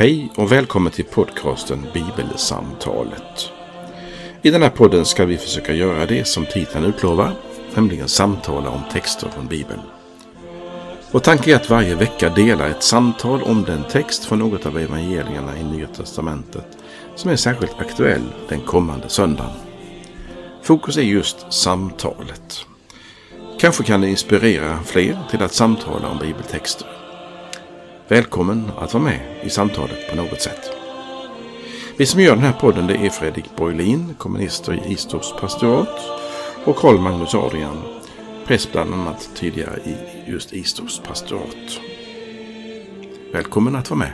Hej och välkommen till podcasten Bibelsamtalet. I den här podden ska vi försöka göra det som titeln utlovar, nämligen samtala om texter från Bibeln. Vår tanke är att varje vecka dela ett samtal om den text från något av evangelierna i Nya Testamentet som är särskilt aktuell den kommande söndagen. Fokus är just samtalet. Kanske kan det inspirera fler till att samtala om bibeltexter. Välkommen att vara med i samtalet på något sätt. Vi som gör den här podden det är Fredrik Borglin, kommunister i Istorps pastorat och Karl Magnus Adrian, präst bland annat tidigare i just Istorps pastorat. Välkommen att vara med.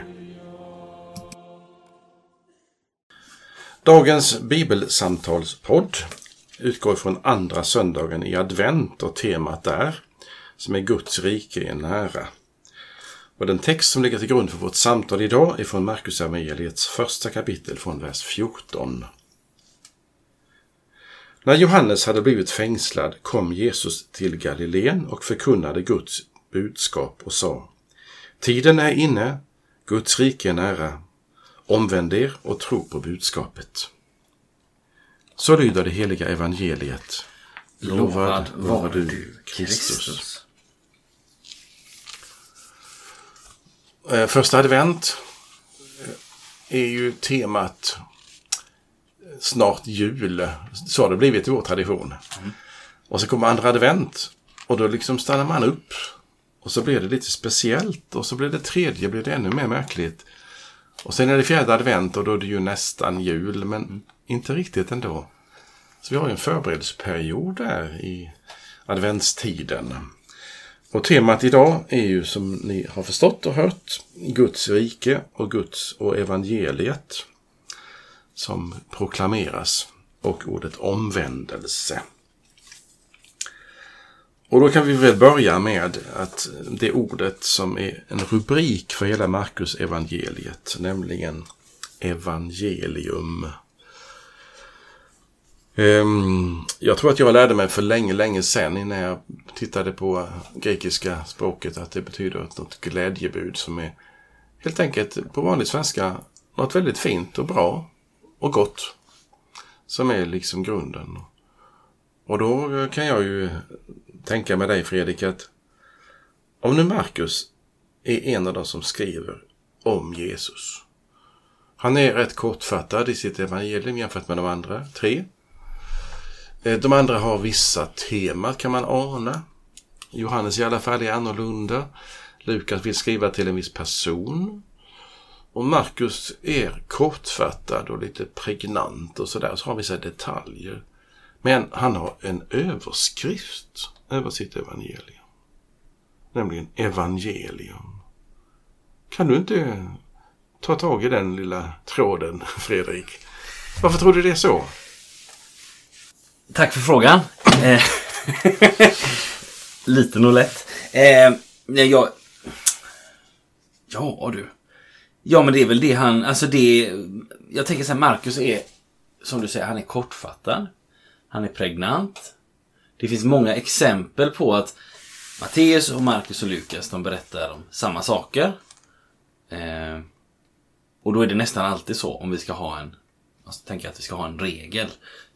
Dagens bibelsamtalspodd utgår från andra söndagen i advent och temat där, som är Guds rike är nära. Och den text som ligger till grund för vårt samtal idag är från Markus evangeliets första kapitel från vers 14. När Johannes hade blivit fängslad kom Jesus till Galileen och förkunnade Guds budskap och sa Tiden är inne, Guds rike är nära. Omvänd er och tro på budskapet. Så lyder det heliga evangeliet. Lovad vare du, Kristus. Första advent eh, är ju temat snart jul. Så har det blivit i vår tradition. Mm. Och så kommer andra advent och då liksom stannar man upp. Och så blir det lite speciellt och så blir det tredje blir det ännu mer märkligt. Och sen är det fjärde advent och då är det ju nästan jul men mm. inte riktigt ändå. Så vi har ju en förberedelseperiod där i adventstiden. Och temat idag är ju som ni har förstått och hört Guds rike och Guds och evangeliet som proklameras och ordet omvändelse. Och då kan vi väl börja med att det ordet som är en rubrik för hela Markus evangeliet, nämligen evangelium. Ehm, jag tror att jag lärde mig för länge, länge sedan innan jag tittade på grekiska språket att det betyder något glädjebud som är helt enkelt på vanlig svenska något väldigt fint och bra och gott. Som är liksom grunden. Och då kan jag ju tänka med dig Fredrik att om nu Markus är en av de som skriver om Jesus. Han är rätt kortfattad i sitt evangelium jämfört med de andra tre. Eh, de andra har vissa teman kan man ana. Johannes i alla fall är annorlunda. Lukas vill skriva till en viss person. Och Markus är kortfattad och lite pregnant och sådär. Så har vissa detaljer. Men han har en överskrift över sitt evangelium. Nämligen evangelium. Kan du inte ta tag i den lilla tråden, Fredrik? Varför tror du det är så? Tack för frågan. Eh, liten och lätt. Eh, jag... Ja du. Ja men det är väl det han, alltså det... Jag tänker så här, Marcus är, som du säger, han är kortfattad. Han är pregnant. Det finns många exempel på att Matteus och Markus och Lukas, de berättar om samma saker. Eh, och då är det nästan alltid så om vi ska ha en alltså, tänker att vi ska ha en regel.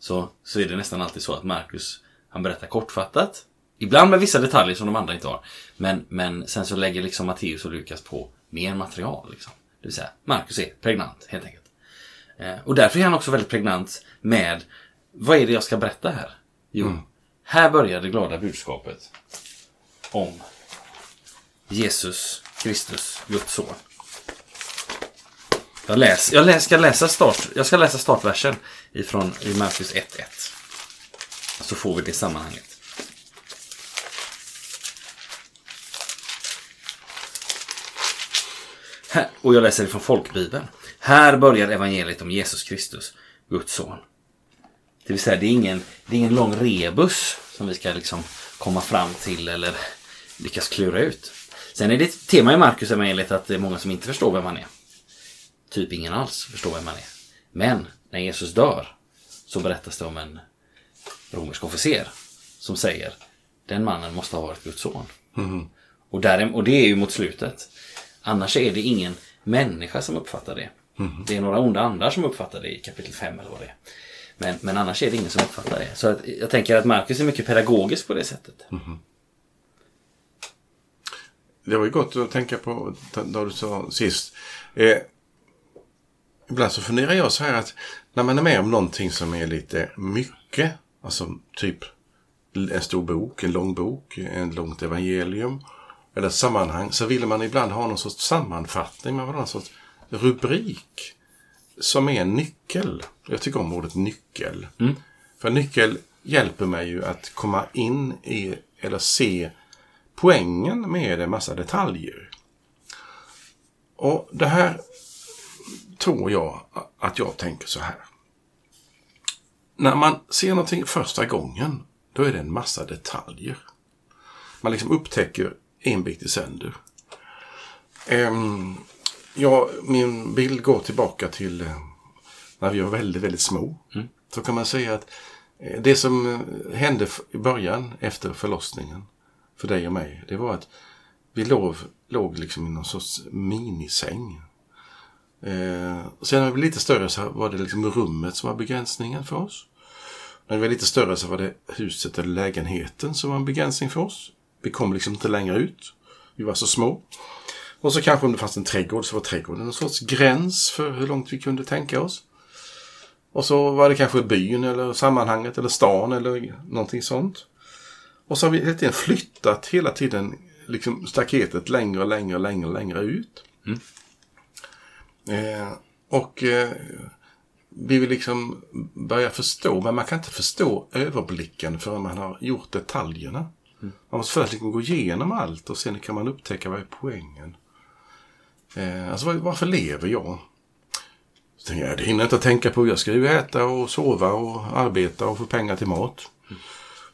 Så, så är det nästan alltid så att Marcus han berättar kortfattat. Ibland med vissa detaljer som de andra inte har. Men, men sen så lägger liksom Matteus och Lukas på mer material. Liksom. Det vill säga, Marcus är pregnant helt enkelt. Eh, och därför är han också väldigt pregnant med vad är det jag ska berätta här? Jo, mm. här börjar det glada budskapet om Jesus Kristus, Guds son. Jag, läs, jag läs, ska läsa start, jag ska läsa startversen ifrån i Markus 1.1. Så får vi det sammanhanget. Här, och jag läser ifrån folkbibeln. Här börjar evangeliet om Jesus Kristus, Guds son. Det vill säga, det är ingen, det är ingen lång rebus som vi ska liksom komma fram till eller lyckas klura ut. Sen är det ett tema i Markus evangeliet att det är många som inte förstår vem han är typ ingen alls förstår vem man är. Men när Jesus dör så berättas det om en romersk officer som säger den mannen måste ha varit Guds son. Mm. Och, där, och det är ju mot slutet. Annars är det ingen, människa som uppfattar det. Det är några onda andar som uppfattar det i kapitel 5 eller vad det är. Men, men annars är det ingen som uppfattar det. Så att, jag tänker att Markus är mycket pedagogisk på det sättet. Det var ju gott att tänka på vad du sa sist. Eh, ibland så funderar jag så här att när man är med om någonting som är lite mycket, alltså typ en stor bok, en lång bok, en långt evangelium eller sammanhang, så vill man ibland ha någon sorts sammanfattning, man vill ha någon sorts rubrik som är en nyckel. Jag tycker om ordet nyckel. För nyckel hjälper mig ju att komma in i eller se poängen med en massa detaljer. Och det här tror jag att jag tänker så här. När man ser någonting första gången, då är det en massa detaljer. Man liksom upptäcker en bit i sänder. Ehm, ja, min bild går tillbaka till eh, när vi var väldigt, väldigt små. Så kan man säga att eh, det som eh, hände i början efter förlossningen för dig och mig, det var att vi låg, låg liksom i någon sorts minisäng. Eh, och sen när vi blev lite större så var det liksom rummet som var begränsningen för oss. När vi var lite större så var det huset eller lägenheten som var en begränsning för oss. Vi kom liksom inte längre ut. Vi var så små. Och så kanske om det fanns en trädgård så var trädgården en sorts gräns för hur långt vi kunde tänka oss. Och så var det kanske byn eller sammanhanget eller stan eller någonting sånt. Och så har vi hela tiden flyttat hela tiden liksom staketet längre och längre och längre och längre ut. Mm. Eh, och eh, vi vill liksom börja förstå, men man kan inte förstå överblicken förrän man har gjort detaljerna. Man måste först liksom gå igenom allt och sen kan man upptäcka vad är poängen. Eh, alltså varför lever jag? Så jag, det hinner jag inte tänka på. Jag ska ju äta och sova och arbeta och få pengar till mat.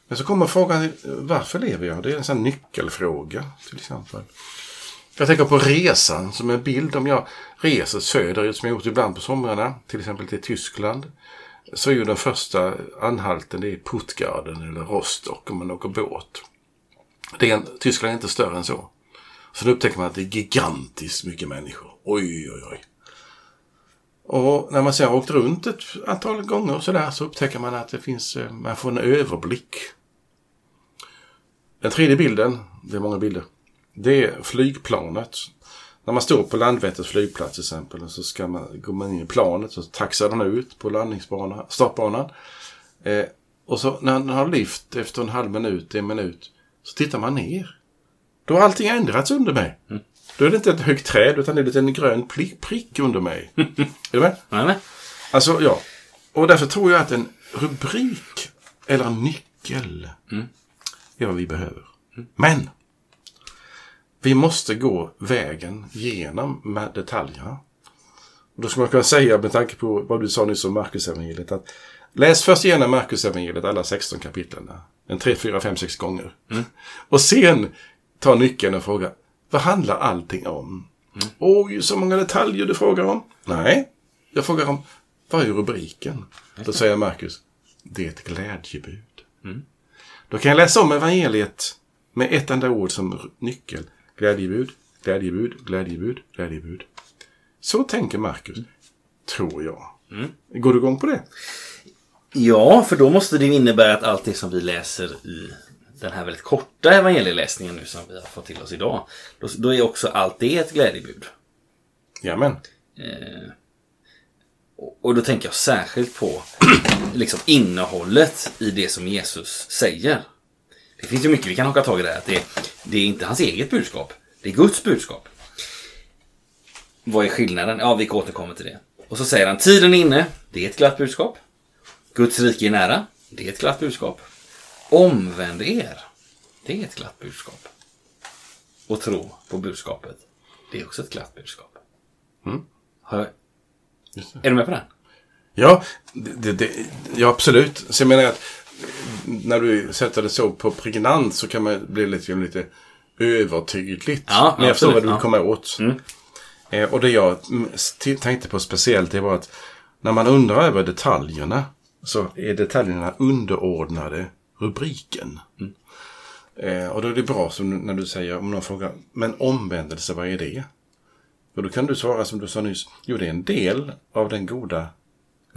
Men så kommer frågan, varför lever jag? Det är en sån nyckelfråga till exempel. Jag tänker på resan som en bild. Om jag reser söderut som jag gjort ibland på somrarna, till exempel till Tyskland. Så är ju den första anhalten det är Puttgarden eller Rostock om man åker båt. Det är en, Tyskland är inte större än så. Så då upptäcker man att det är gigantiskt mycket människor. Oj, oj, oj. Och när man sen har åkt runt ett antal gånger så där så upptäcker man att det finns, eh, man får en överblick. Den tredje bilden, det är många bilder, det är flygplanet. När man står på Landvetters flygplats till exempel så ska man, går man in i planet så taxar den ut på landningsbanan, startbanan. Eh, och så när den har lyft efter en halv minut, en minut, så tittar man ner. Då har allting ändrats under mig. Då är det inte ett högt träd utan det är en grön prick, under mig. är du med? Nej, nej. Alltså, ja. Och därför tror jag att en rubrik eller en nyckel är vad vi behöver. Men vi måste gå vägen genom med detaljerna. Och då skulle man kunna säga, med tanke på vad du sa nyss om Markusevangeliet, att läs först igenom Markusevangeliet alla 16 kapitlen. En 3, 4, 5, 6 gånger. Och sen ta nyckeln och fråga, vad handlar allting om? Oj, så många detaljer du frågar om. Nej, jag frågar om, vad är rubriken? Då säger Markus, det är ett glädjebud. Då kan jag läsa om evangeliet med ett enda ord som nyckel. Glädjebud, glädjebud, glädjebud, glädjebud. Så tänker Markus, tror jag. Går du igång på det? Ja, för då måste det innebära att allt det som vi läser i den här väldigt korta evangelieläsningen nu som vi har fått till oss idag. Då, då är också allt det ett glädjebud. Jamen. Eh, och- och då tänker jag särskilt på liksom innehållet i det som Jesus säger. Det finns ju mycket vi kan haka tag i där. Att det, det är inte hans eget budskap. Det är Guds budskap. Vad är skillnaden? Ja, vi återkommer till det. Och så säger han, tiden är inne. Det är ett glatt budskap. Guds rike är nära. Det är ett glatt budskap. Omvänd er. Det är ett glatt budskap. Och tro på budskapet. Det är också ett glatt budskap. Har jag... Är du med på den? Ja, det, det, ja absolut. Så jag menar att när du sätter det så på pregnant så kan man bli lite, lite övertydligt. Ja, Men jag förstår vad du ja. komma åt. Eh, och det jag mm, tänkte på speciellt det var att när man undrar över detaljerna så är detaljerna underordnade rubriken. Eh, och då är det bra som när du säger om någon frågar, men omvändelse, vad är det? Och då kan du svara som du sa nyss. Jo, det är en del av den goda,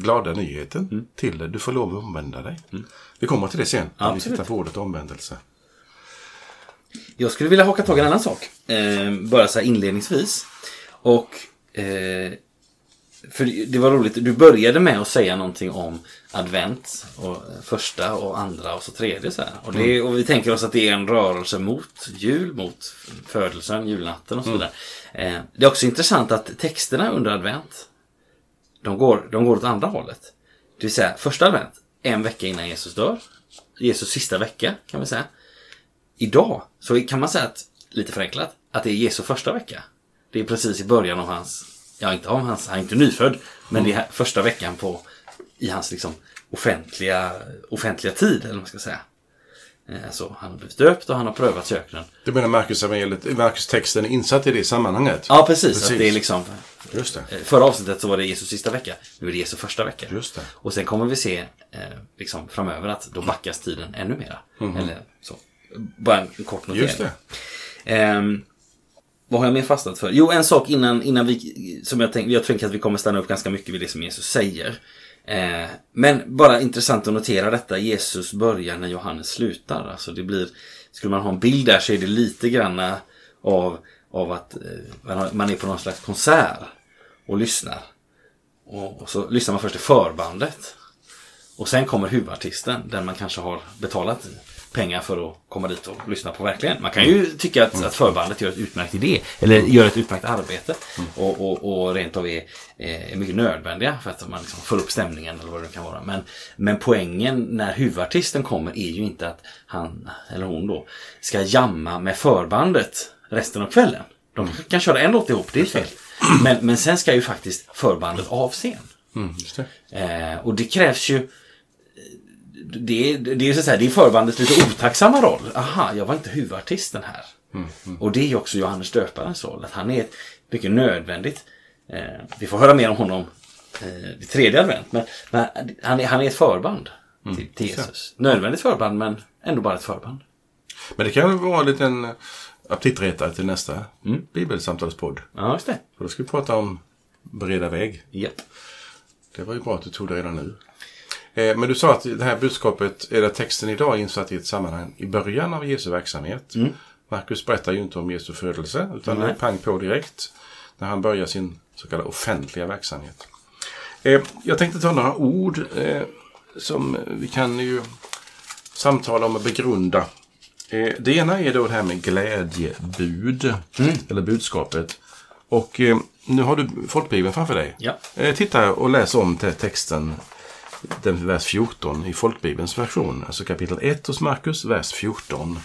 glada nyheten Mm. till det. Du får lov att omvända dig. Vi kommer till det sen. När vi tittar på ordet omvändelse. Jag skulle vilja haka tag i en annan sak. Eh, bara så här inledningsvis. Och eh, för det var roligt, du började med att säga någonting om advent. Och första och andra och så tredje. Så. Och, det, och vi tänker oss att det är en rörelse mot jul, mot födelsen, julnatten och så vidare. Eh, det är också intressant att texterna under advent, de går, de går åt andra hållet. Det vill säga första advent, en vecka innan Jesus dör. Jesus sista vecka kan vi säga. Idag så kan man säga att, lite förenklat, att det är Jesu första vecka. Det är precis i början av hans, ja inte av hans, han är inte nyfödd, men det är första veckan på, i hans liksom offentliga, offentliga tid, eller vad man ska säga. Eh, Så han har blivit döpt och han har prövat i öknen. Du menar Marcus Marcus texten är insatt i det sammanhanget? Ja, precis. Precis. Att det är liksom, Just det. eh, förra avsnittet så var det Jesus sista vecka. Nu är det Jesu första vecka. Just det. Och sen kommer vi se eh, liksom framöver att då backas tiden ännu mera. Eller så. Bara en kort notering. Just det. Ehm, vad har jag mer fastnat för? Jo, en sak innan, innan vi, som jag tänker, jag tänker att vi kommer stanna upp ganska mycket vid det som Jesus säger. Eh, men bara intressant att notera detta, Jesus börjar när Johannes slutar. Alltså det blir, skulle man ha en bild där så är det lite granna eh, av, av att eh, man är på någon slags konsert och lyssnar. Och, och så lyssnar man först till förbandet. Och sen kommer huvudartisten, den man kanske har betalat pengar för att komma dit och lyssna på verkligen. Man kan ju tycka att, att förbandet gör ett utmärkt idé, eller gör ett utmärkt arbete. Och, och, och rent av är, är mycket nödvändiga för att man liksom får upp stämningen eller vad det kan vara. Men, men poängen när huvudartisten kommer är ju inte att han, eller hon då, ska jamma med förbandet resten av kvällen. De kan köra en låt ihop, det är fel. Men, men sen ska ju faktiskt förbandet av scen. Mm, det. Eh, och det krävs ju det, är- det, är så säga, det är förbandets lite otacksamma roll. Aha, jag var inte huvudartisten här. Och det är också Johannes döparens roll. Att han är ett mycket nödvändigt. Eh, vi får höra mer om honom eh, i tredje advent. Men, men han, är, han är ett förband till, till Jesus. Nödvändigt förband men ändå bara ett förband. Men det kan vara en liten eh, aptitretare till nästa bibelsamtalspodd. Ja, just det. För då ska vi prata om bereda väg. Japp. Det var ju bra att du tog det redan nu. Eh, Men du sa att det här budskapet, eller texten idag, är insatt i ett sammanhang i början av Jesu verksamhet. Markus berättar ju inte om Jesu födelse, utan det är Nej. pang på direkt när han börjar sin så kallade offentliga verksamhet. Eh, Jag tänkte ta några ord eh, som vi kan ju samtala om och begrunda. Det ena är då det här med glädjebud, eller budskapet. Och nu har du folkbibeln framför dig. Ja. Titta och läs om te- texten, den vers 14 i folkbibelns version. Alltså kapitel 1 hos Markus, vers 14.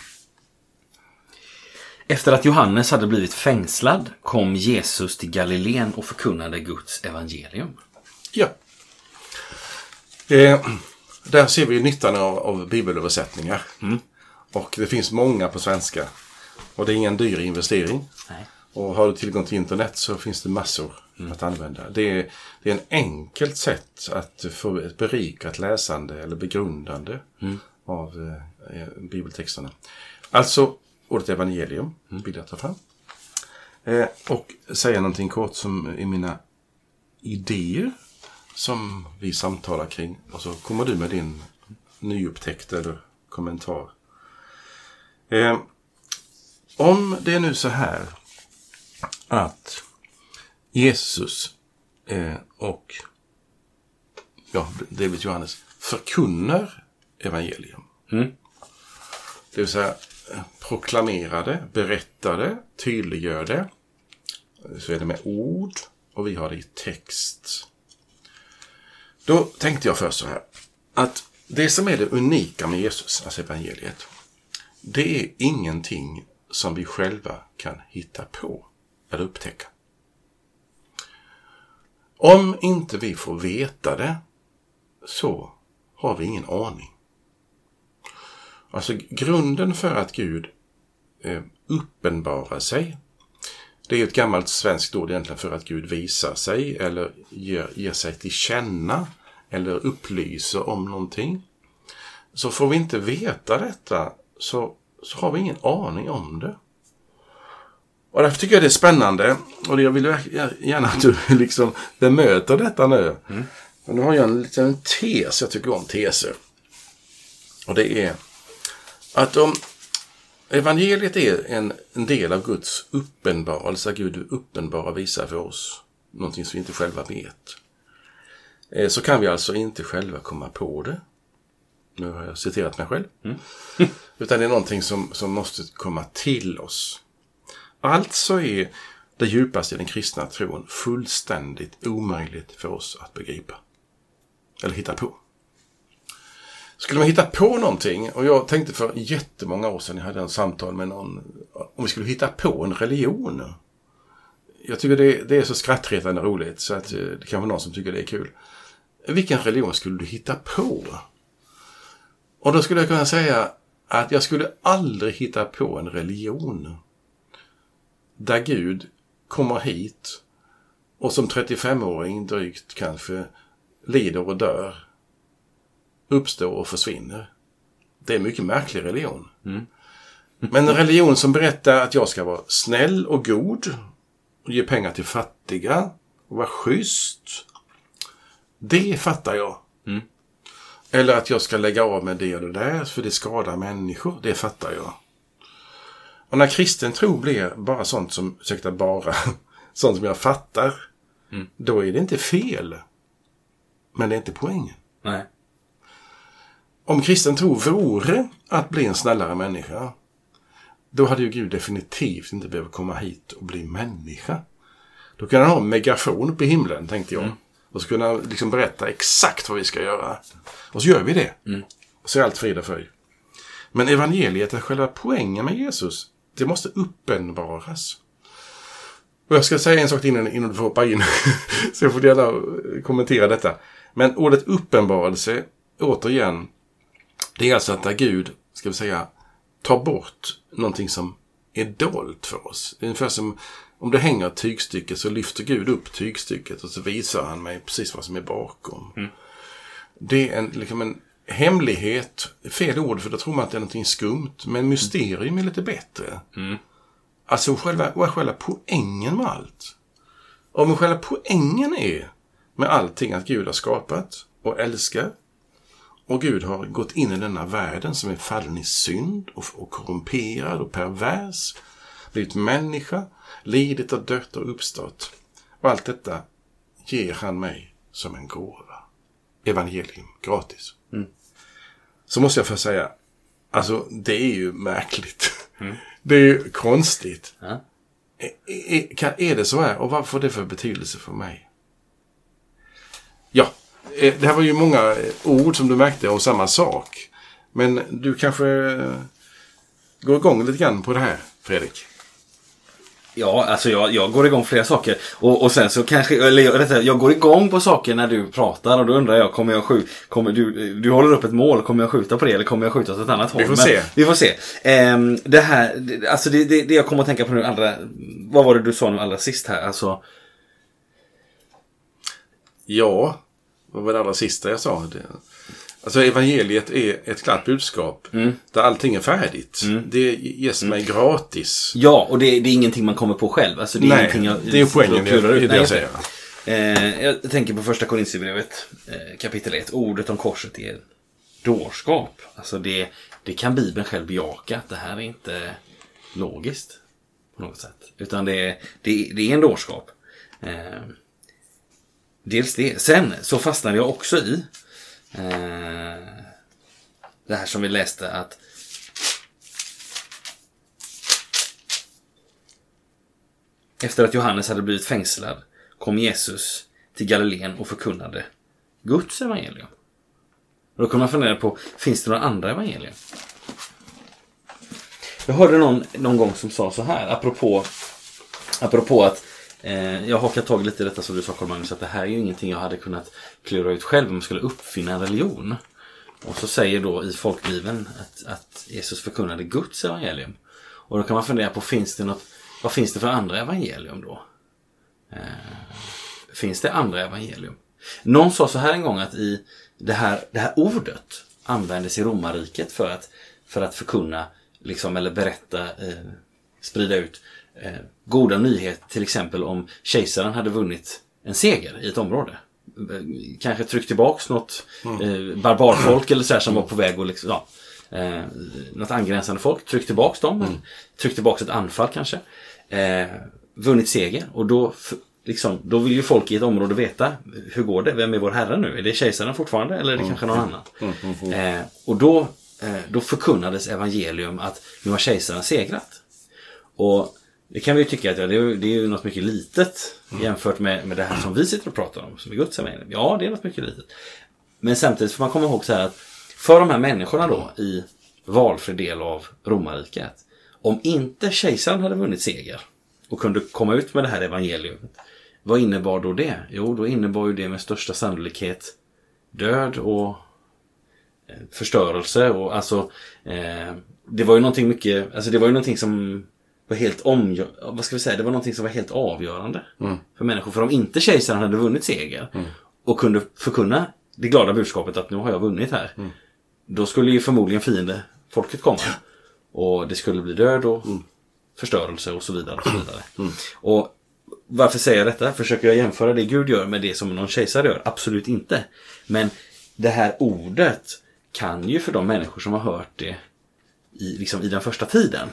Efter att Johannes hade blivit fängslad kom Jesus till Galileen och förkunnade Guds evangelium. Ja. Eh, där ser vi nyttan av, av bibelöversättningar. Och det finns många på svenska. Och det är ingen dyr investering. Nej. Och har du tillgång till internet så finns det massor att använda. Det är, det är en enkelt sätt att få ett berikat läsande eller begrundande av eh, eh, bibeltexterna. Alltså ordet evangelium vill jag ta fram. Eh, och säga någonting kort som är mina idéer som vi samtalar kring. Och så kommer du med din nyupptäckt eller kommentar. Eh, om det är nu så här att Jesus eh, och ja, David Johannes förkunnar evangelium. Mm. Det vill säga eh, proklamerade, berättade, tydliggörde. Så är det med ord och vi har det i text. Då tänkte jag först så här. Att det som är det unika med Jesus, alltså evangeliet. Det är ingenting som vi själva kan hitta på eller upptäcka. Om inte vi får veta det så har vi ingen aning. Alltså grunden för att Gud eh, uppenbarar sig det är ju ett gammalt svenskt ord egentligen för att Gud visar sig eller ger, ger sig till känna eller upplyser om någonting. Så får vi inte veta detta så, så har vi ingen aning om det. Och därför tycker jag det är spännande. Och jag vill gärna att du liksom bemöter detta nu. Mm. Och nu har jag en liten tes. Jag tycker om teser. Och det är att om evangeliet är en, en del av Guds uppenbarelse, Gud uppenbara visar för oss någonting som vi inte själva vet. Eh, så kan vi alltså inte själva komma på det. Nu har jag citerat mig själv. Mm. Utan det är någonting som, som måste komma till oss. Alltså är det djupaste i den kristna tron fullständigt omöjligt för oss att begripa. Eller hitta på. Skulle man hitta på någonting, och jag tänkte för jättemånga år sedan, jag hade en samtal med någon, om vi skulle hitta på en religion. Jag tycker det, det är så skrattretande roligt så att eh, det kan vara någon som tycker det är kul. Vilken religion skulle du hitta på? Och då skulle jag kunna säga att jag skulle aldrig hitta på en religion där Gud kommer hit och som 35-åring drygt kanske lider och dör, uppstår och försvinner. Det är en mycket märklig religion. Mm. Men en religion som berättar att jag ska vara snäll och god och ge pengar till fattiga och vara schysst. Det fattar jag. Mm. Eller att jag ska lägga av med det och det där för det skadar människor. Det fattar jag. Och när kristen tro blir bara sånt som, ursäkta bara, sånt som jag fattar. Mm. Då är det inte fel. Men det är inte poängen. Nej. Om kristen tro vore att bli en snällare människa. Då hade ju Gud definitivt inte behövt komma hit och bli människa. Då kunde han ha en megafon uppe i himlen, tänkte jag. Mm. Och så kunde han liksom berätta exakt vad vi ska göra. Och så gör vi det. Mm. Och så är allt frid och fröjd. Men evangeliet är själva poängen med Jesus. Det måste uppenbaras. Och jag ska säga en sak innan, innan du får hoppa in. så jag får gärna kommentera detta. Men ordet uppenbarelse, återigen, det är alltså att där Gud, ska vi säga, tar bort någonting som är dolt för oss. Ungefär som om det hänger ett tygstycke så lyfter Gud upp tygstycket och så visar han mig precis vad som är bakom. Mm. Det är en, liksom en hemlighet, fel ord för då tror man att det är någonting skumt. Men mysterium är lite bättre. Mm. Alltså själva, vad själva poängen med allt? Om själva poängen är med allting att Gud har skapat och älskar. Och Gud har gått in i denna världen som är fallen i synd och, och korrumperad och pervers. Blivit människa, lidit och dött och uppstått. Och allt detta ger han mig som en gåva. Evangelium, gratis. Så måste jag få säga, alltså det är ju märkligt. Mm. Det är ju konstigt. Ja. Är, är det så här och vad får det för betydelse för mig? Ja, eh, det här var ju många eh, ord som du märkte om samma sak. Men du kanske eh, går igång lite grann på det här, Fredrik? Ja, alltså jag, jag går igång flera saker. Och, och sen så kanske, eller jag, jag går igång på saker när du pratar och då undrar jag, kommer jag skjuta, kommer du, du håller upp ett mål, kommer jag skjuta på det eller kommer jag skjuta åt ett annat håll? Vi får Men, se. Vi får se. Um, det här, alltså det, det, det jag kommer att tänka på nu allra, vad var det du sa nu allra sist här? Alltså... Ja, vad var det allra sista jag sa? Det... Alltså evangeliet är ett klart budskap mm. där allting är färdigt. Mm. Det ges mig mm. gratis. Ja, och det, det, är ingenting man kommer på själv. Alltså, det är Nej, jag, det är poängen. Det är det jag säger. Eh, jag tänker på första Korinthierbrevet eh, kapitel 1. Ordet om korset är dårskap. Alltså det, det kan Bibeln själv bejaka. Det här är inte logiskt på något sätt. Utan det, det, det är en dårskap. Eh, dels det. Sen så fastnade jag också i Eh, det här som vi läste att Efter att Johannes hade blivit fängslad kom Jesus till Galileen och förkunnade Guds evangelium. Och då kan man fundera på, finns det några andra evangelier? Jag hörde någon, någon gång som sa så här, apropå, apropå att Eh, jag hakar tag lite i detta som du sa Carl Magnus, att det här är ju ingenting jag hade kunnat klura ut själv om jag skulle uppfinna en religion. Och så säger då i folkbibeln att, att Jesus förkunnade Guds evangelium. Och då kan man fundera på, finns det något, vad finns det för andra evangelium då? Eh, finns det andra evangelium? Någon sa så här en gång att i det här, det här ordet användes i romarriket för att, för att förkunna, liksom, eller berätta, eh, sprida ut eh, goda nyheter till exempel om kejsaren hade vunnit en seger i ett område. Eh, Kanske tryckt tillbaks något eh, barbarfolk eller så här som var på väg att liksom, ja, eh, något angränsande folk. Tryckt tillbaks dem. Tryckt tillbaks ett anfall kanske. Eh, vunnit seger och då Liksom, då vill ju folk i ett område veta hur går det? Vem är vår herre nu? Är det kejsaren fortfarande eller är det kanske någon annan? Eh, och då, eh, då förkunnades evangelium att nu har kejsaren segrat. Och det kan vi ju tycka att ja, det, är, det är ju något mycket litet jämfört med, med det här som vi sitter och pratar om, som är Guds evangelium. Ja, det är något mycket litet. Men samtidigt får man komma ihåg så här att för de här människorna då i valfri del av romarriket. Om inte kejsaren hade vunnit seger och kunde komma ut med det här evangeliet. Vad innebar då det? Jo, då innebar ju det med största sannolikhet död och eh, förstörelse och alltså eh, det var ju någonting mycket, alltså det var ju någonting som var helt omgör, vad ska vi säga, det var någonting som var helt avgörande för människor. För om inte kejsaren hade vunnit seger och kunde förkunna det glada budskapet att nu har jag vunnit här. Då skulle ju förmodligen fiende folket komma. Och det skulle bli död och förstörelse och så vidare. Och, så vidare. och varför säger jag detta? Försöker jag jämföra det Gud gör med det som någon kejsare gör? Absolut inte. Men det här ordet kan ju för de människor som har hört det i, liksom i den första tiden.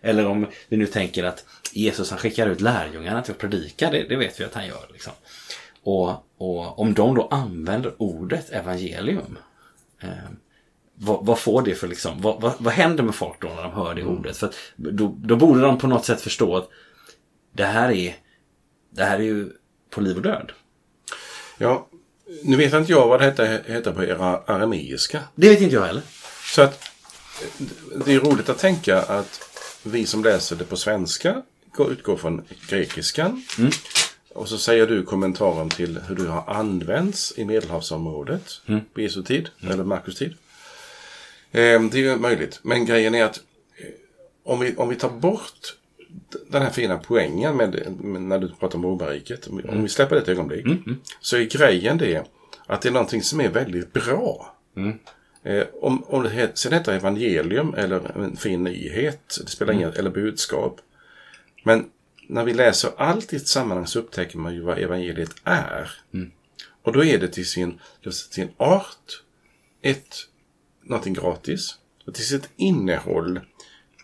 Eller om vi nu tänker att Jesus han skickar ut lärjungarna till att predika, det, det vet vi att han gör. Liksom. Och, och om de då använder ordet evangelium. Eh, vad, vad får det för liksom, vad, vad, vad händer med folk då när de hör det ordet? För då, då borde de på något sätt förstå att det här är, det här är ju på liv och död. Ja, nu vet inte jag vad det heter, heter på era arameiska. Det vet inte jag heller. Så att det är roligt att tänka att vi som läser det på svenska går- utgår från grekiskan. Och så säger du kommentaren till hur du har använts i Medelhavsområdet på Jesu tid, eller Markus tid. Eh, det är ju möjligt. Men grejen är att eh, om vi, om vi tar bort den här fina poängen med, med när du pratar om romarriket. Om, vi- om vi släpper det ett ögonblick. Så är grejen det att det är någonting som är väldigt bra. Eh, om, om det sen heter evangelium eller en fin nyhet, det spelar ingen, eller budskap. Men när vi läser allt i ett sammanhang så upptäcker man ju vad evangeliet är. Och då är det till sin, till sin art ett, någonting gratis. Och till sitt innehåll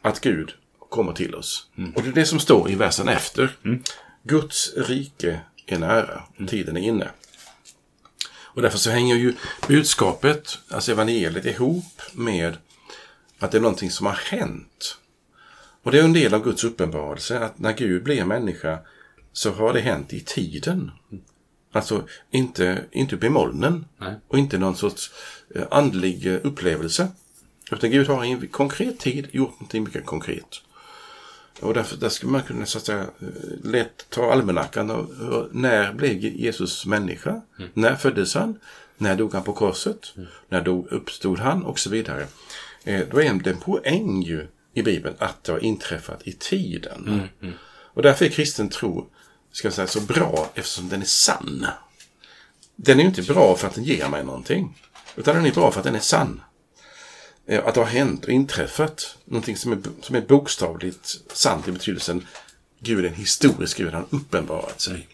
att Gud kommer till oss. Och det är det som står i versen efter. Guds rike är nära, tiden är inne. Och därför så hänger ju budskapet, alltså evangeliet, ihop med att det är någonting som har hänt. Och det är en del av Guds uppenbarelse, att när Gud blir människa så har det hänt i tiden. Alltså inte, inte uppe i molnen Nej. och inte någon sorts eh, andlig eh, upplevelse. Utan Gud har i en konkret tid gjort någonting mycket konkret. Och därför där skulle man kunna så att säga, lätt ta almanackan och, och när blev Jesus människa? När föddes han? När dog han på korset? När dog, uppstod han? Och så vidare. Eh, då är det en poäng ju i Bibeln att det har inträffat i tiden. Och därför är kristen tro ska jag säga, så bra eftersom den är sann. Den är ju inte bra för att den ger mig någonting. Utan den är bra för att den är sann. Eh, att det har hänt och inträffat någonting som är, som är bokstavligt sant i betydelsen Gud är en historisk Gud, han har uppenbarat sig.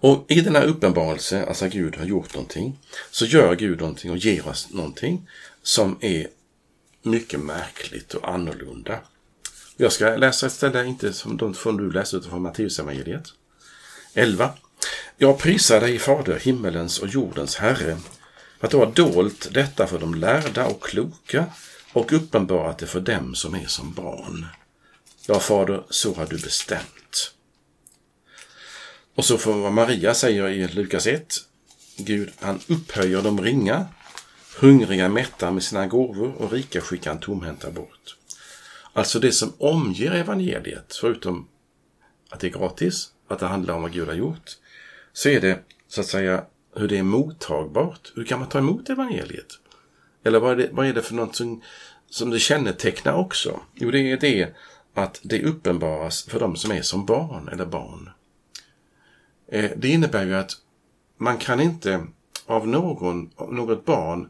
Och i denna uppenbarelse, alltså att Gud har gjort någonting, så gör Gud någonting och ger oss någonting som är mycket märkligt och annorlunda. Jag ska läsa ett ställe, inte som de från du läser, utan från Matteusevangeliet. 11. Jag prisar dig, Fader, himmelens och jordens Herre, för att du har dolt detta för de lärda och kloka och uppenbarat det för dem som är som barn. Ja, Fader, så har du bestämt. Och så får vad Maria säger i Lukas 1. Gud, han upphöjer de ringa, hungriga mättar med sina gåvor och rika skickar han tomhänta bort. Alltså det som omger evangeliet, förutom att det är gratis, att det handlar om vad Gud har gjort, så är det så att säga hur det är mottagbart. Hur kan man ta emot evangeliet? Eller vad är det, vad är det för något som, som det kännetecknar också? Jo, det är det att det uppenbaras för de som är som barn eller barn. Eh, det innebär ju att man kan inte av, någon, av något barn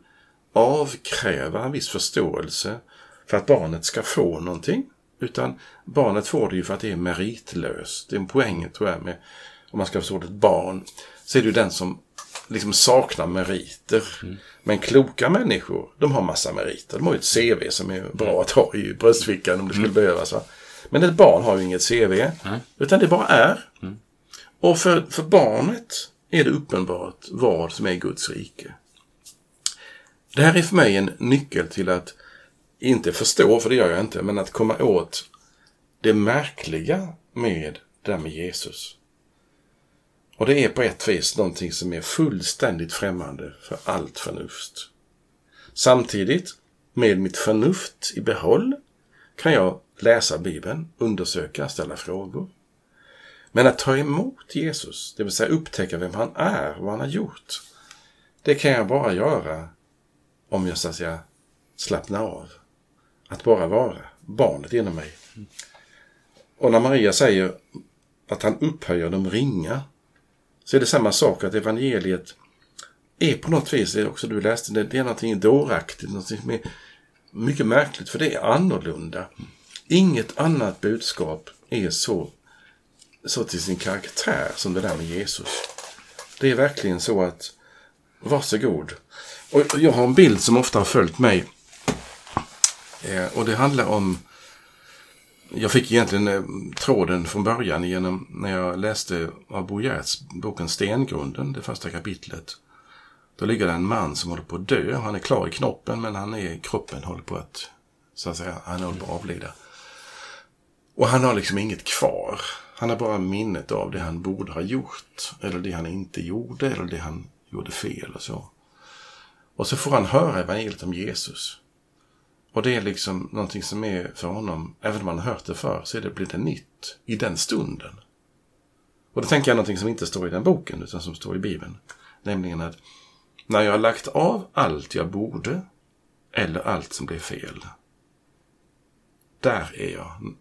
avkräva en viss förståelse för att barnet ska få någonting. Utan barnet får det ju för att det är meritlöst. Det är en poäng tror jag med, om man ska förstå det, ett barn. Så är det ju den som liksom saknar meriter. Mm. Men kloka människor, de har massa meriter. De har ju ett CV som är bra att ha i bröstfickan om det skulle mm. behövas. Va? Men ett barn har ju inget CV. Mm. Utan det bara är. Mm. Och för, för barnet är det uppenbart vad som är Guds rike. Det här är för mig en nyckel till att inte förstå, för det gör jag inte, men att komma åt det märkliga med det där med Jesus. Och det är på ett vis någonting som är fullständigt främmande för allt förnuft. Samtidigt, med mitt förnuft i behåll, kan jag läsa Bibeln, undersöka, ställa frågor. Men att ta emot Jesus, det vill säga upptäcka vem han är och vad han har gjort, det kan jag bara göra om jag så att säga slappnar av. Att bara vara barnet inom mig. Och när Maria säger att han upphöjer de ringa så är det samma sak att evangeliet är på något vis, det är också du läste, det, det är någonting dåraktigt, någonting som är mycket märkligt för det är annorlunda. Inget annat budskap är så, så till sin karaktär som det där med Jesus. Det är verkligen så att varsågod. Och jag har en bild som ofta har följt mig. Eh, och det handlar om jag fick egentligen eh, tråden från början genom när jag läste av Bo Giertz boken Stengrunden, det första kapitlet. Då ligger det en man som håller på att dö. Han är klar i knoppen men han är, kroppen håller på att, så att säga, han håller på att avlida. Och han har liksom inget kvar. Han har bara minnet av det han borde ha gjort. Eller det han inte gjorde eller det han gjorde fel och så. Och så får han höra evangeliet om Jesus. Och det är liksom någonting som är för honom, även om han har hört det förr, så är det, blir det nytt i den stunden. Och då tänker jag någonting som inte står i den boken, utan som står i Bibeln. Nämligen att när jag har lagt av allt jag borde, eller allt som blev fel. Där är jag.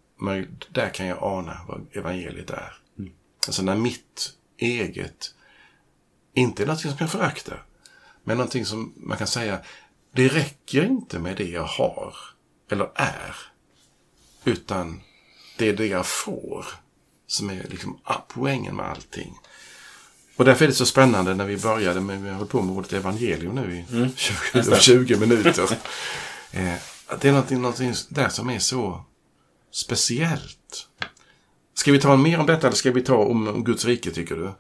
Där kan jag ana vad evangeliet är. Mm. Alltså när mitt eget, inte är någonting som jag föraktar, men någonting som man kan säga, det räcker inte med det jag har eller är. Utan det är det jag får som är liksom poängen med allting. Och därför är det så spännande när vi började med, vi har hållit på med ordet evangelium nu i mm. 20, 20 minuter. eh, det är någonting, någonting där som är så speciellt. Ska vi ta mer om detta eller ska vi ta om, om Guds rike tycker du?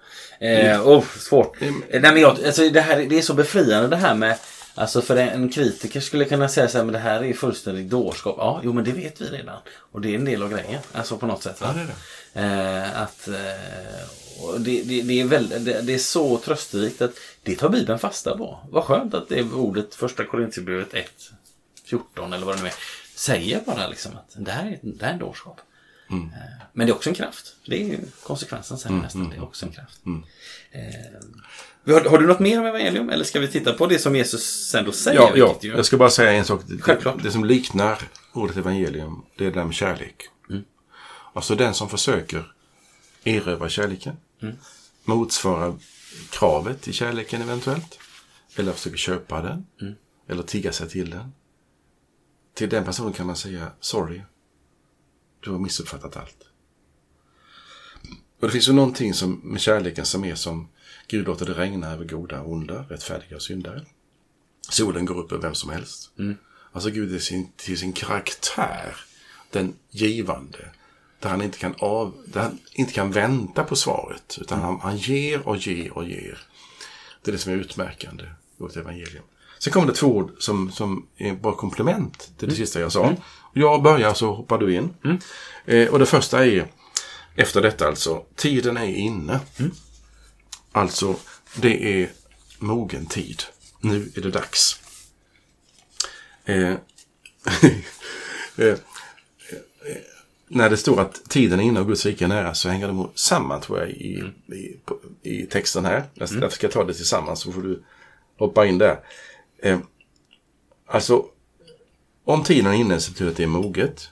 Eh, oh, svårt. Mm. Nej, men jag, alltså, det, här, det är så befriande det här med Alltså för en kritiker skulle kunna säga så här, men det här är fullständigt dårskap. Ja, jo men det vet vi redan. Och det är en del av grejen. Alltså på något sätt. Va? Ja, det är det. Eh, att, eh, det, det, det, är väl, det, det, är så trösterikt att det tar Bibeln fasta på. Vad skönt att det ordet första Korintierbrevet 1, 14 eller vad det nu är, säger bara liksom att det här är, det här är en dårskap. Mm. Eh, men det är också en kraft. Det är ju konsekvensen sen mm, nästan. Mm, det är också en kraft. Mm. Eh, har, har, du något mer om evangelium? Eller ska vi titta på det som Jesus sen då säger? Ja, ja. jag ska bara säga en sak. Självklart. Det, det som liknar ordet evangelium, det är det där med kärlek. Mm. Alltså den som försöker erövra kärleken, mm. motsvara kravet i kärleken eventuellt, eller försöker köpa den, mm. eller tigga sig till den. Till den personen kan man säga sorry, du har missuppfattat allt. Och det finns ju någonting som, med kärleken som är som Gud låter det regna över goda och onda, rättfärdiga och syndare. Solen går upp över vem som helst. Mm. Alltså Gud är sin, till sin karaktär den givande. Där han inte kan, av, där han inte kan vänta på svaret. Utan mm. han, han ger och ger och ger. Det är det som är utmärkande i vårt evangelium. Sen kommer det två ord som, som är bara komplement till det mm. sista jag sa. Mm. Jag börjar så hoppar du in. Mm. Eh, och det första är efter detta alltså, tiden är inne. Mm. Alltså, det är mogen tid. Nu är det dags. Eh, eh, när det står att tiden är inne och Guds rike är nära så hänger det samman tror jag i, mm. i, i texten här. Mm. Därför ska jag ta det tillsammans så får du hoppa in där. Eh, alltså, om tiden är inne så betyder det att det är moget.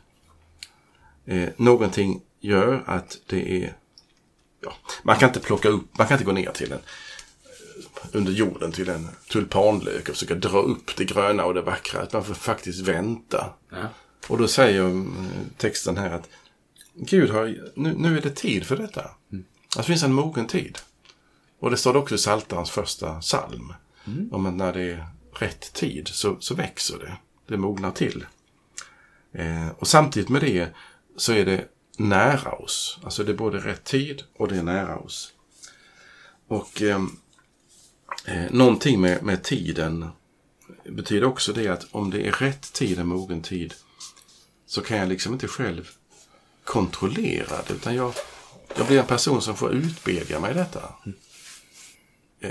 Eh, någonting gör att det är... Ja, man kan inte plocka upp, man kan inte gå ner till en under jorden till en tulpanlök och försöka dra upp det gröna och det vackra. Att man får faktiskt vänta. Ja. Och då säger eh, texten här att Gud har, nu, nu är det tid för detta. Mm. Det finns en mogen tid. Och det står också i Psaltarens första psalm. Mm. Om att när det är rätt tid så, så växer det. Det mognar till. Eh, och samtidigt med det så är det nära oss. Alltså det är både rätt tid och det är nära oss. Och eh, eh, någonting med, med tiden betyder också det att om det är rätt tid, en mogen tid, så kan jag liksom inte själv kontrollera det. Utan jag, jag blir en person som får utbedja mig detta.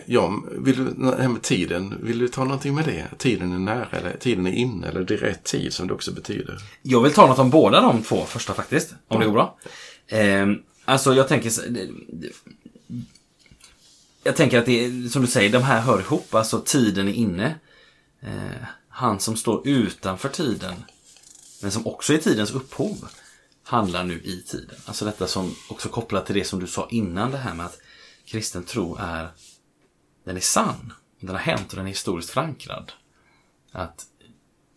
Ja, vill du, det här med tiden, vill du ta någonting med det? Tiden är nära eller tiden är inne eller det är rätt tid som det också betyder. Jag vill ta något om båda de två första faktiskt. Om det går bra. Eh, alltså jag tänker... Jag tänker att det är, som du säger, de här hör ihop. Alltså tiden är inne. Eh, han som står utanför tiden, men som också är tidens upphov, handlar nu i tiden. Alltså detta som också kopplat till det som du sa innan det här med att kristen tro är, den är sann. Den har hänt och den är historiskt förankrad. Att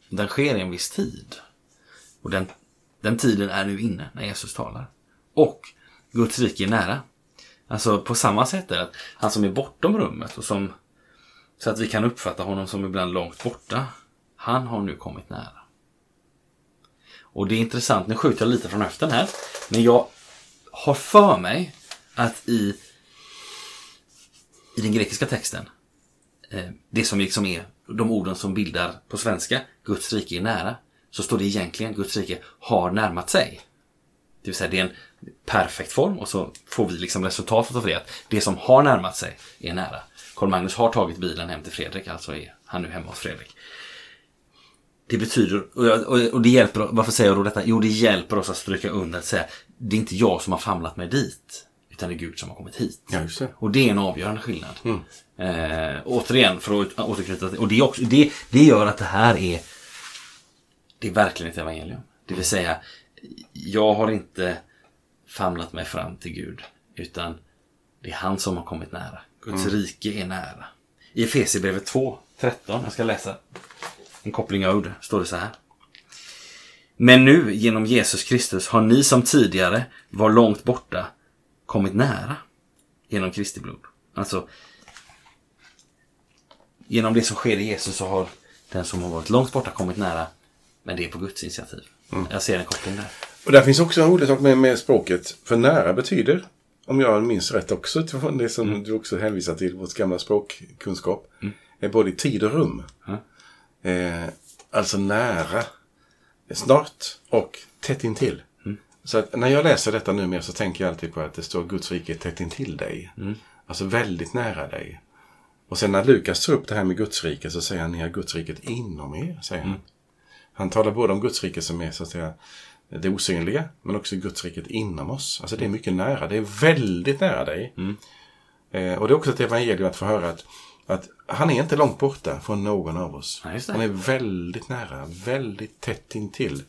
den sker i en viss tid. Och den, den tiden är nu inne när Jesus talar. Och Guds rike är nära. Alltså på samma sätt är det att han som är bortom rummet och som så att vi kan uppfatta honom som ibland långt borta. Han har nu kommit nära. Och det är intressant, nu skjuter jag lite från höften här. Men jag har för mig att i, i den grekiska texten, eh, det som liksom är de orden som bildar på svenska, Guds rike är nära, så står det egentligen Guds rike har närmat sig. Det vill säga det är en perfekt form och så får vi liksom resultatet av det att det som har närmat sig är nära. Karl Magnus har tagit bilen hem till Fredrik, alltså är han nu hemma hos Fredrik. Det betyder, och, och det hjälper, varför säger jag då detta? Jo, det hjälper oss att stryka under att säga, det är inte jag som har famlat mig dit, utan det är Gud som har kommit hit. Ja, det. Och det är en avgörande skillnad. Eh, återigen, för att återknyta till, och det, också, det, det gör att det här är, det är verkligen ett evangelium. Det vill säga, jag har inte famlat mig fram till Gud, utan det är han som har kommit nära. Guds rike är nära. I Efesierbrevet 2, 13, jag ska läsa en koppling av ord, står det så här. Men nu, genom Jesus Kristus, har ni som tidigare var långt borta kommit nära genom Kristi blod. Alltså, genom det som sker i Jesus så har den som har varit långt borta kommit nära, men det är på Guds initiativ. Jag ser en koppling där. Och där finns också en rolig sak med, med språket. För nära betyder, om jag minns rätt också, utifrån det som du också hänvisar till, vårt gamla språkkunskap, är både i tid och rum. Eh, alltså nära, snart och tätt intill. Så när jag läser detta numera så tänker jag alltid på att det står Guds rike tätt intill dig. Alltså väldigt nära dig. Och sen när Lukas tar upp det här med Guds rike så säger han ni har Guds riket inom er. Säger han. han talar både om Guds rike som är så att säga det osynliga men också Guds riket inom oss. Alltså det är mycket nära. Det är väldigt nära dig. Eh, och det är också ett evangelium att få höra att, att han är inte långt borta från någon av oss. Ja. Han är väldigt nära, väldigt tätt intill.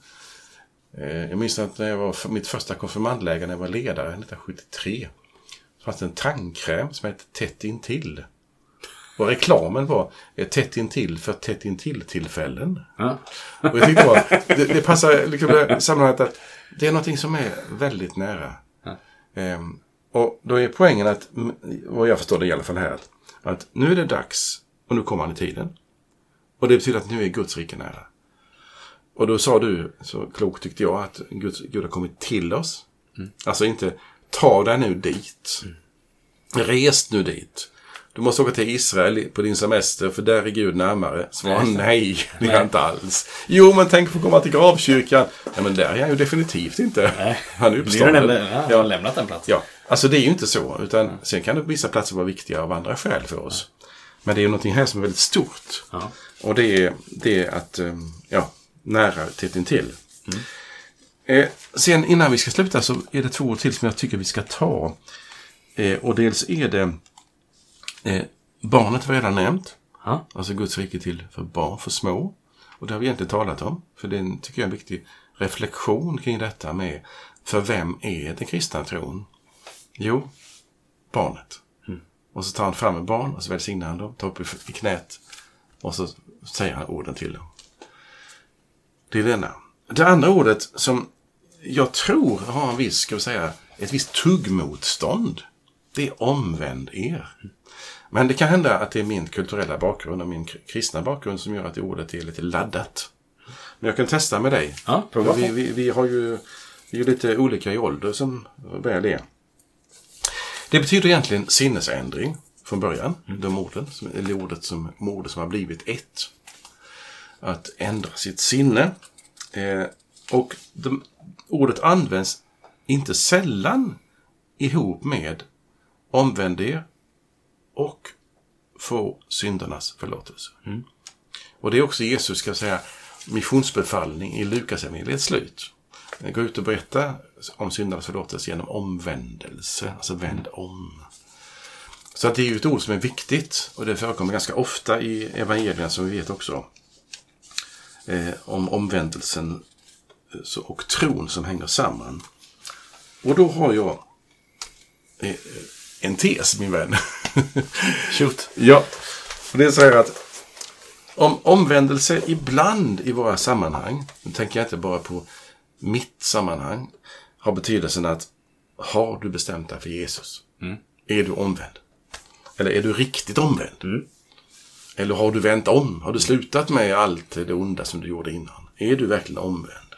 Eh, jag minns att när jag var mitt första konfirmandläger när jag var ledare 1973. Så fanns det en tandkräm som hette Tätt intill. Och reklamen var tätt intill för tätt intill tillfällen. Ja. Och jag tyckte bara, det, det passar liksom sammanhanget att det är någonting som är väldigt nära. Ehm, och då är poängen att, vad jag förstår det i alla fall här, att, att nu är det dags och nu kommer han i tiden. Och det betyder att nu är Guds rike nära. Och då sa du, så klokt tyckte jag, att Guds, Gud har kommit till oss. Alltså inte, ta dig nu dit. Res nu dit. Du måste åka till Israel på din semester för där är Gud närmare. Svar Nej, nej, det är Nej. inte alls. Jo, men tänk på att komma till gravkyrkan. Ja, men där är han ju definitivt inte. Nej. Han är uppstånden. ja, jag har lämnat den platsen. Ja, alltså det är ju inte så. Utan sen kan det på vissa platser vara viktiga av andra skäl för oss. Men det är ju någonting här som är väldigt stort. Ja. Och det är, det är att, eh, ja, nära intill. Eh, sen innan vi ska sluta så är det två ord till som jag tycker vi ska ta. Eh, och dels är det eh, barnet vi redan nämnt. Ja. Alltså Guds rike till för barn, för små. Och det har vi egentligen talat om. För det är tycker jag är en viktig reflektion kring detta med för vem är den kristna tron? Jo, barnet. Och så tar han fram en barn och så välsignar han dem, tar upp i, i knät och så säger han orden till dem. Det är denna. det andra ordet som jag tror har en viss, ska vi säga, ett visst tuggmotstånd. Det är omvänd er. Men det kan hända att det är min kulturella bakgrund och min kristna bakgrund som gör att det ordet är lite laddat. Men jag kan testa med dig. Ja, prova vi, vi, vi, har ju, vi är lite olika i ålder som väl är. Det betyder egentligen sinnesändring från början. Mm. De orden, eller ordet som, ordet som har blivit ett. Att ändra sitt sinne. Eh, och de, ordet används inte sällan ihop med omvänd er och få syndernas förlåtelse. Mm. Och det är också Jesus, ska säga, missionsbefallning i Lukas evangeliets slut. Gå ut och berätta om syndernas förlåtelse genom omvändelse, alltså vänd om. Så att det är ju ett ord som är viktigt och det förekommer ganska ofta i evangelierna som vi vet också. Eh, om omvändelsen eh, och tron som hänger samman. Och då har jag eh, en tes, min vän. Shoot. ja, det är så här att om omvändelse ibland i våra sammanhang, nu tänker jag inte bara på mitt sammanhang, har betydelsen att har du bestämt dig för Jesus? Mm. Är du omvänd? Eller är du riktigt omvänd? Mm. Eller har du vänt om? Har du slutat med allt det onda som du gjorde innan? Är du verkligen omvänd?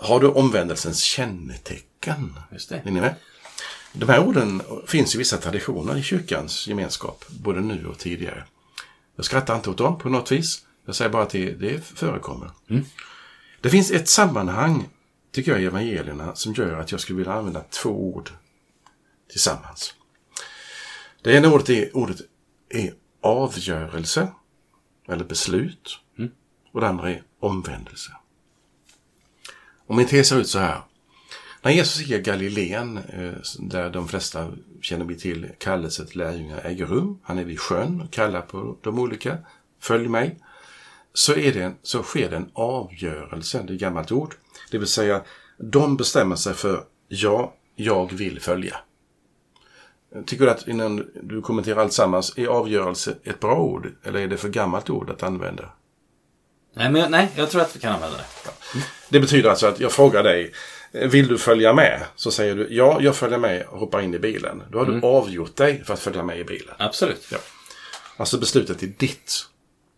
Har du omvändelsens kännetecken? Just det. Är ni med? De här orden finns i vissa traditioner i kyrkans gemenskap, både nu och tidigare. Jag skrattar inte åt dem på något vis. Jag säger bara att det, det förekommer. Mm. Det finns ett sammanhang, tycker jag, i evangelierna som gör att jag skulle vilja använda två ord tillsammans. Det ena ordet är, ordet är avgörelse, eller beslut. Mm. Och det andra är omvändelse. Och min tes ser ut så här. När Jesus är i Galileen, eh, där de flesta känner till kallelsen till lärjungar äger rum, han är vid sjön och kallar på de olika, följ mig, så, är det, så sker det en avgörelse, det är ett gammalt ord. Det vill säga, de bestämmer sig för, ja, jag vill följa. Tycker du att innan du kommenterar allt sammans, är avgörelse ett bra ord? Eller är det för gammalt ord att använda? Nej, men, nej jag tror att vi kan använda det. Ja. Det betyder alltså att jag frågar dig, vill du följa med? Så säger du ja, jag följer med och hoppar in i bilen. Då har mm. du avgjort dig för att följa med i bilen. Absolut. Ja. Alltså beslutet är ditt.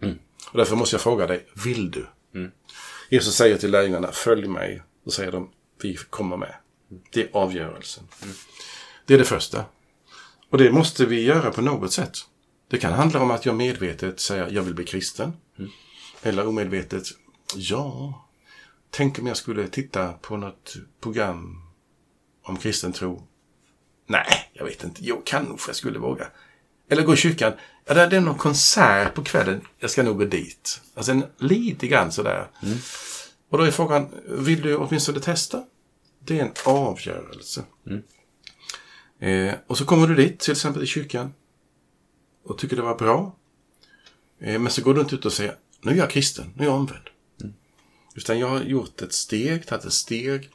Mm. Och därför måste jag fråga dig, vill du? Mm. Jesus säger till lärjungarna, följ mig. Då säger de, vi kommer med. Det är avgörelsen. Mm. Det är det första. Och det måste vi göra på något sätt. Det kan handla om att jag medvetet säger, jag vill bli kristen. Mm. Eller omedvetet, ja, Tänk om jag skulle titta på något program om kristen tro. Nej, jag vet inte. Jo, kanske jag skulle våga. Eller gå i kyrkan. Ja, det är någon konsert på kvällen. Jag ska nog gå dit. Alltså en, lite grann sådär. Mm. Och då är frågan, vill du åtminstone testa? Det är en avgörelse. Mm. Eh, och så kommer du dit, till exempel i kyrkan. Och tycker det var bra. Eh, men så går du inte ut och säger, nu är jag kristen, nu är jag omvänd. Utan jag har gjort ett steg, tagit ett steg.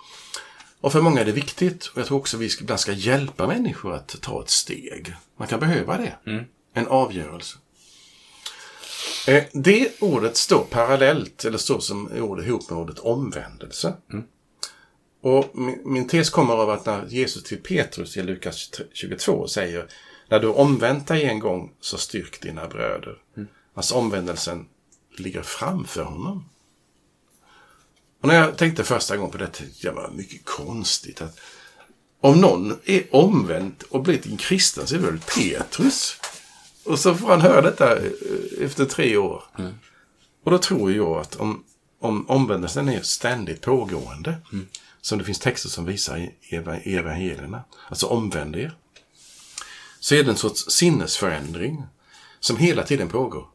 Och för många är det viktigt. Och jag tror också att vi ibland ska hjälpa människor att ta ett steg. Man kan behöva det. Mm. En avgörelse. Eh, det ordet står parallellt, eller står som ord ihop med ordet omvändelse. Mm. Och min, min tes kommer av att när Jesus till Petrus i Lukas 22 säger När du omvänt dig en gång så styrk dina bröder. Mm. Alltså omvändelsen ligger framför honom. Och när jag tänkte första gången på det jag var mycket konstigt. att Om någon är omvänd och blivit en kristen så är det väl Petrus. Och så får han höra detta eh, efter tre år. Mm. Och då tror jag att om, om omvändelsen är ständigt pågående, mm. Som det finns texter som visar i evangelierna, alltså omvänd er, så är det en sorts sinnesförändring som hela tiden pågår.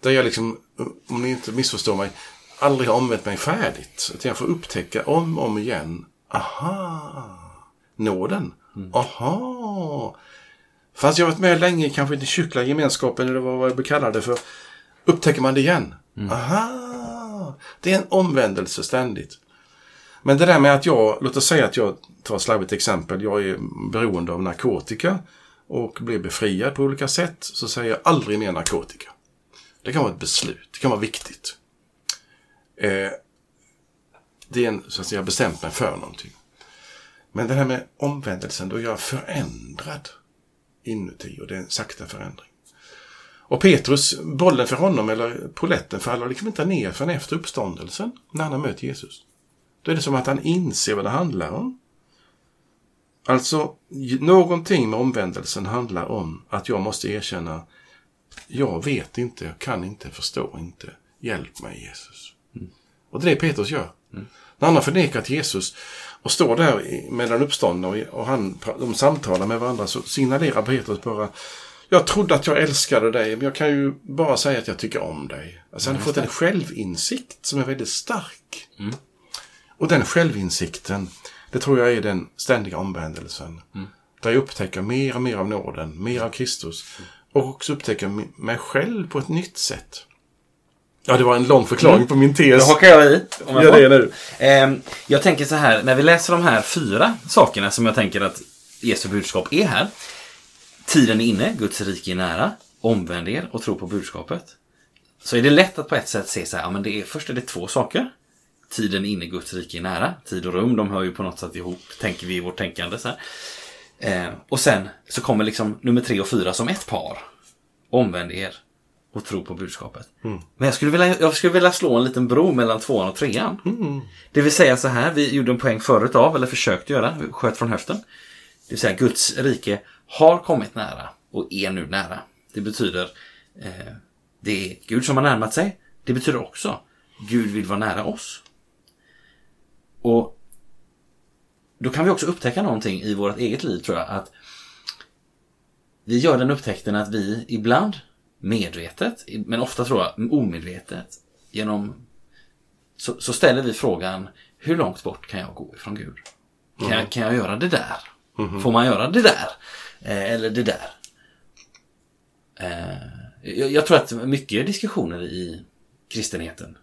Där jag liksom, om ni inte missförstår mig, aldrig har omvänt mig färdigt. Utan jag får upptäcka om och om igen. Aha! Nåden. Mm. Aha! Fast jag varit med länge, kanske inte i kyrkliga gemenskapen eller vad jag kallar det för. Upptäcker man det igen. Mm. Aha! Det är en omvändelse ständigt. Men det där med att jag, låt oss säga att jag tar ett slarvigt exempel. Jag är beroende av narkotika och blir befriad på olika sätt. Så säger jag aldrig mer narkotika. Det kan vara ett beslut. Det kan vara viktigt. Eh, det är en, så att säga, bestämt mig för någonting. Men det här med omvändelsen, då är jag förändrad inuti och det är en sakta förändring. Och Petrus, bollen för honom, eller poletten, faller liksom inte ner förrän efter uppståndelsen, när han har mött Jesus. Då är det som att han inser vad det handlar om. Alltså, någonting med omvändelsen handlar om att jag måste erkänna, jag vet inte, jag kan inte, förstår inte. Hjälp mig Jesus. Mm. Och det är det Petrus gör. Mm. När han har förnekat Jesus och står där med den uppståndna och, och han, de samtalar med varandra så signalerar Petrus bara jag trodde att jag älskade dig, men jag kan ju bara säga att jag tycker om dig. Alltså han har fått en självinsikt som är väldigt stark. Mm. Och den självinsikten, det tror jag är den ständiga omvändelsen. Mm. Där jag upptäcker mer och mer av nåden, mer av Kristus. Och också upptäcker mig själv på ett nytt sätt. Ja, det var en lång förklaring mm. på min tes. Då hakar jag i. Om jag Gör det nu. Eh, jag tänker så här, när vi läser de här fyra sakerna som jag tänker att Jesu budskap är här. Tiden är inne, Guds rike är nära. Omvänd er och tro på budskapet. Så är det lätt att på ett sätt se så här, ja men det är, först är det två saker. Tiden inne, Guds rike är nära. Tid och rum, de hör ju på något sätt ihop, tänker vi i vårt tänkande. Så eh, och sen så kommer liksom nummer tre och fyra som ett par. Omvänd er och tro på budskapet. Mm. Men jag skulle, vilja, jag skulle vilja slå en liten bro mellan tvåan och trean. Mm. Det vill säga så här, vi gjorde en poäng förut av, eller försökte göra, sköt från höften. Det vill säga Guds rike har kommit nära och är nu nära. Det betyder eh, det är Gud som har närmat sig. Det betyder också Gud vill vara nära oss. Och då kan vi också upptäcka någonting i vårt eget liv tror jag. Att vi gör den upptäckten att vi ibland medvetet, men ofta tror jag omedvetet, genom så, så ställer vi frågan hur långt bort kan jag gå ifrån Gud? Kan, mm. jag, kan jag göra det där? Mm. Får man göra det där? Eh, eller det där? Eh, jag, jag, tror att mycket diskussioner i kristenheten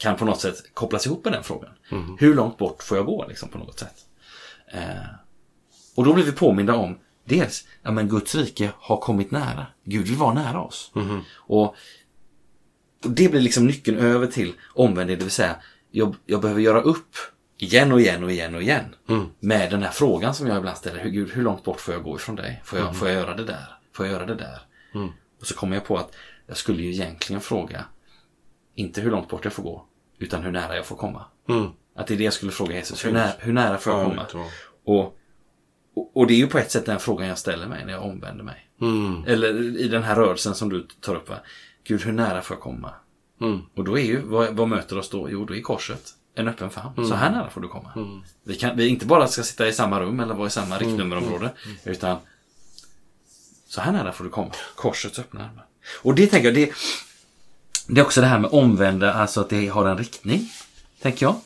kan på något sätt kopplas ihop med den frågan. Mm. Hur långt bort får jag gå liksom, på något sätt? Eh, och då blir vi påminda om dels, ja men Guds rike har kommit nära. Gud vill vara nära oss. Mm. Och, det blir liksom nyckeln över till omvändning, det vill säga jag, jag behöver göra upp igen och igen och igen och igen. Mm. Med den här frågan som jag ibland ställer. Hur, Gud, hur långt bort får jag gå ifrån dig? Får jag, mm. får jag göra det där? Får jag göra det där? Mm. Och så kommer jag på att jag skulle ju egentligen fråga inte hur långt bort jag får gå, utan hur nära jag får komma. Mm. Att det är det jag skulle fråga Jesus. Hur, nära, hur nära får jag komma? Och, och, och, det är ju på ett sätt den frågan jag ställer mig när jag omvänder mig. Mm. Eller i den här rörelsen som du tar upp. Va? Gud, hur nära får jag komma? Mm. Och då är ju, vad, vad möter oss då? Jo, då är korset en öppen famn. Mm. Så här nära får du komma. Mm. Vi, kan, vi inte bara ska sitta i samma rum eller vara i samma riktnummerområde. Mm. mm. Utan så här nära får du komma. Korsets öppna armar. Och det tänker jag, det, det är också det här med omvända, alltså att det har en riktning. Tänker jag.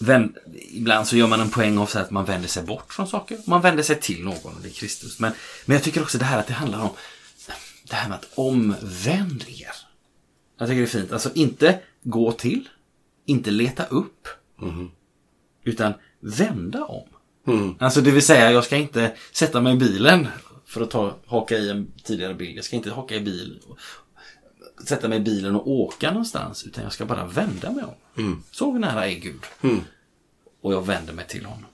Vänd, ibland så gör man en poäng av att man vänder sig bort från saker. Man vänder sig till någon, det är Kristus. Men, men jag tycker också det här att det handlar om det här med att omvänd er. Jag tycker det är fint. Alltså inte gå till, inte leta upp. Mm. Utan vända om. Mm. Alltså det vill säga, jag ska inte sätta mig i bilen för att ta, haka i en tidigare bild. Jag ska inte haka i bil, sätta mig i bilen och åka någonstans. Utan jag ska bara vända mig om. Mm. Så nära är Gud. Mm. Och jag vänder mig till honom.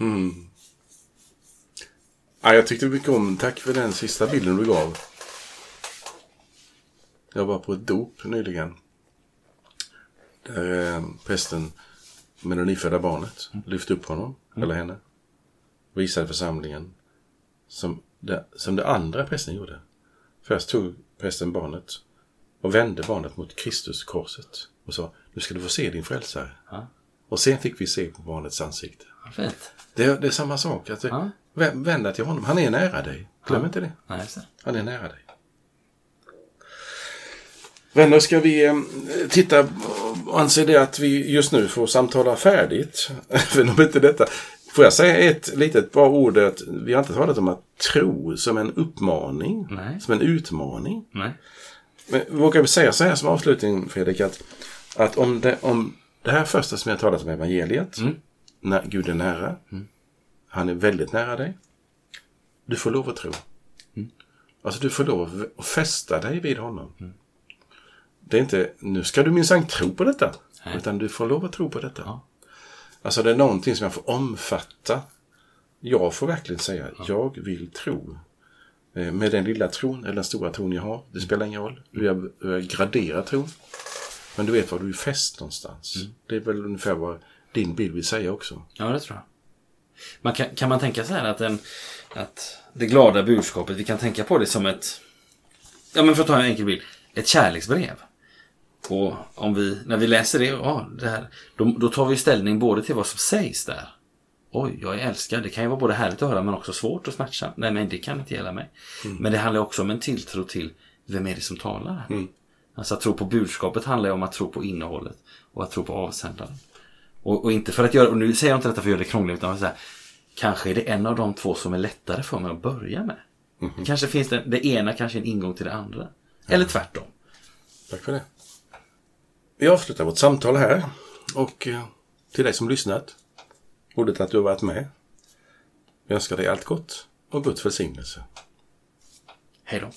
Mm. Ja, jag tyckte mycket om, tack för den sista bilden du gav. Jag var på ett dop nyligen. Där eh, prästen med det nyfödda barnet mm. lyfte upp honom, mm. eller henne. Visade församlingen. Som det, som det andra prästen gjorde. Först tog prästen barnet och vände barnet mot Kristus korset. Och sa, nu ska du få se din frälsare. Ja. Och sen fick vi se på barnets ansikte. Fint. Det, det är samma sak. Att ja. Vänd dig till honom. Han är nära dig. Glöm ja. inte det. Nej, Han är nära dig. Vänner, ska vi eh, titta och anse det att vi just nu får samtala färdigt? Även om inte detta... Får jag säga ett litet bra ord? Att vi har inte talat om att tro som en uppmaning. Nej. Som en utmaning. Nej. Men vågar vi säga så här som avslutning, Fredrik, att, att om, det, om det här första som jag talat om evangeliet, mm. när Gud är nära, mm. han är väldigt nära dig. Du får lov att tro. Mm. Alltså du får lov att fästa dig vid honom. Mm. Det är inte, nu ska du minsann tro på detta. Nej. Utan du får lov att tro på detta. Ja. Alltså det är någonting som jag får omfatta. Jag får verkligen säga, jag vill tro. Eh, Med den lilla tron eller den stora tron jag har. Det spelar ingen roll jag, hur jag graderar tron. Men du vet var du är fäst någonstans. Mm. Det är väl ungefär vad din bild vill säga också. Ja, det tror jag. Man kan, kan man tänka så här att, en, att det glada budskapet, vi kan tänka på det som ett... Ja, men för att ta en enkel bild. Ett kärleksbrev. Och om vi, när vi läser det, ja, det här, då, då tar vi ställning både till vad som sägs där. Oj, jag är älskad. Det kan ju vara både härligt att höra men också svårt och smärtsamt. Nej, men det kan inte gälla mig. Men det handlar också om en tilltro till vem är det som talar här. Alltså att tro på budskapet handlar ju om att tro på innehållet och att tro på avsändaren. Och, och inte för att göra, och nu säger jag inte detta för att göra det krångligt, utan så här, kanske är det en av de två som är lättare för mig att börja med. Kanske finns det, det ena kanske en ingång till det andra. Eller tvärtom. Tack för det. Vi avslutar vårt samtal här. Och eh, till dig som lyssnat. Roligt att du har varit med. Jag önskar dig allt gott och Guds välsignelse. Hej då.